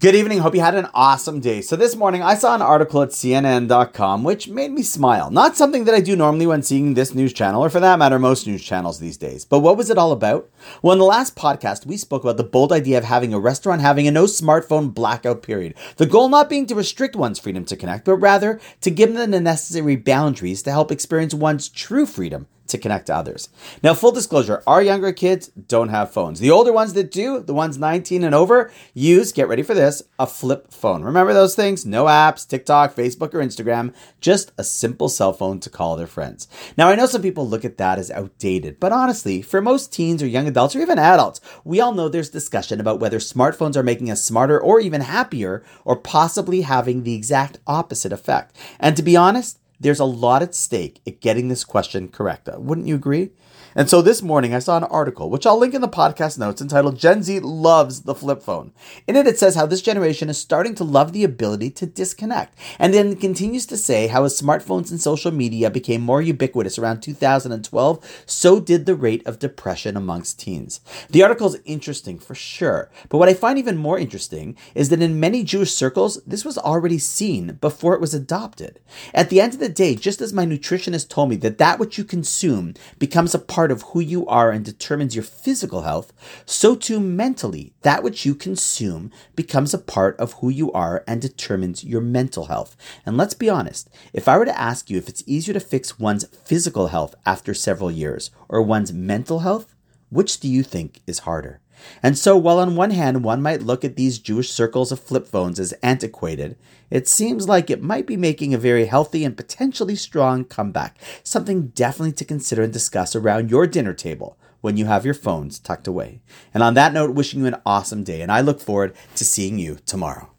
Good evening. Hope you had an awesome day. So, this morning I saw an article at CNN.com which made me smile. Not something that I do normally when seeing this news channel, or for that matter, most news channels these days. But what was it all about? Well, in the last podcast, we spoke about the bold idea of having a restaurant having a no smartphone blackout period. The goal not being to restrict one's freedom to connect, but rather to give them the necessary boundaries to help experience one's true freedom to connect to others. Now, full disclosure, our younger kids don't have phones. The older ones that do, the ones 19 and over, use, get ready for this, a flip phone. Remember those things? No apps, TikTok, Facebook, or Instagram, just a simple cell phone to call their friends. Now, I know some people look at that as outdated, but honestly, for most teens or young adults or even adults, we all know there's discussion about whether smartphones are making us smarter or even happier or possibly having the exact opposite effect. And to be honest, there's a lot at stake at getting this question correct. Wouldn't you agree? And so this morning I saw an article, which I'll link in the podcast notes, entitled Gen Z Loves the Flip Phone. In it, it says how this generation is starting to love the ability to disconnect. And then continues to say how as smartphones and social media became more ubiquitous around 2012, so did the rate of depression amongst teens. The article is interesting for sure, but what I find even more interesting is that in many Jewish circles, this was already seen before it was adopted. At the end of the day, just as my nutritionist told me that that which you consume becomes a part part of who you are and determines your physical health, so too mentally, that which you consume becomes a part of who you are and determines your mental health. And let's be honest, if I were to ask you if it's easier to fix one's physical health after several years or one's mental health, which do you think is harder? And so, while on one hand one might look at these Jewish circles of flip phones as antiquated, it seems like it might be making a very healthy and potentially strong comeback, something definitely to consider and discuss around your dinner table when you have your phones tucked away. And on that note, wishing you an awesome day, and I look forward to seeing you tomorrow.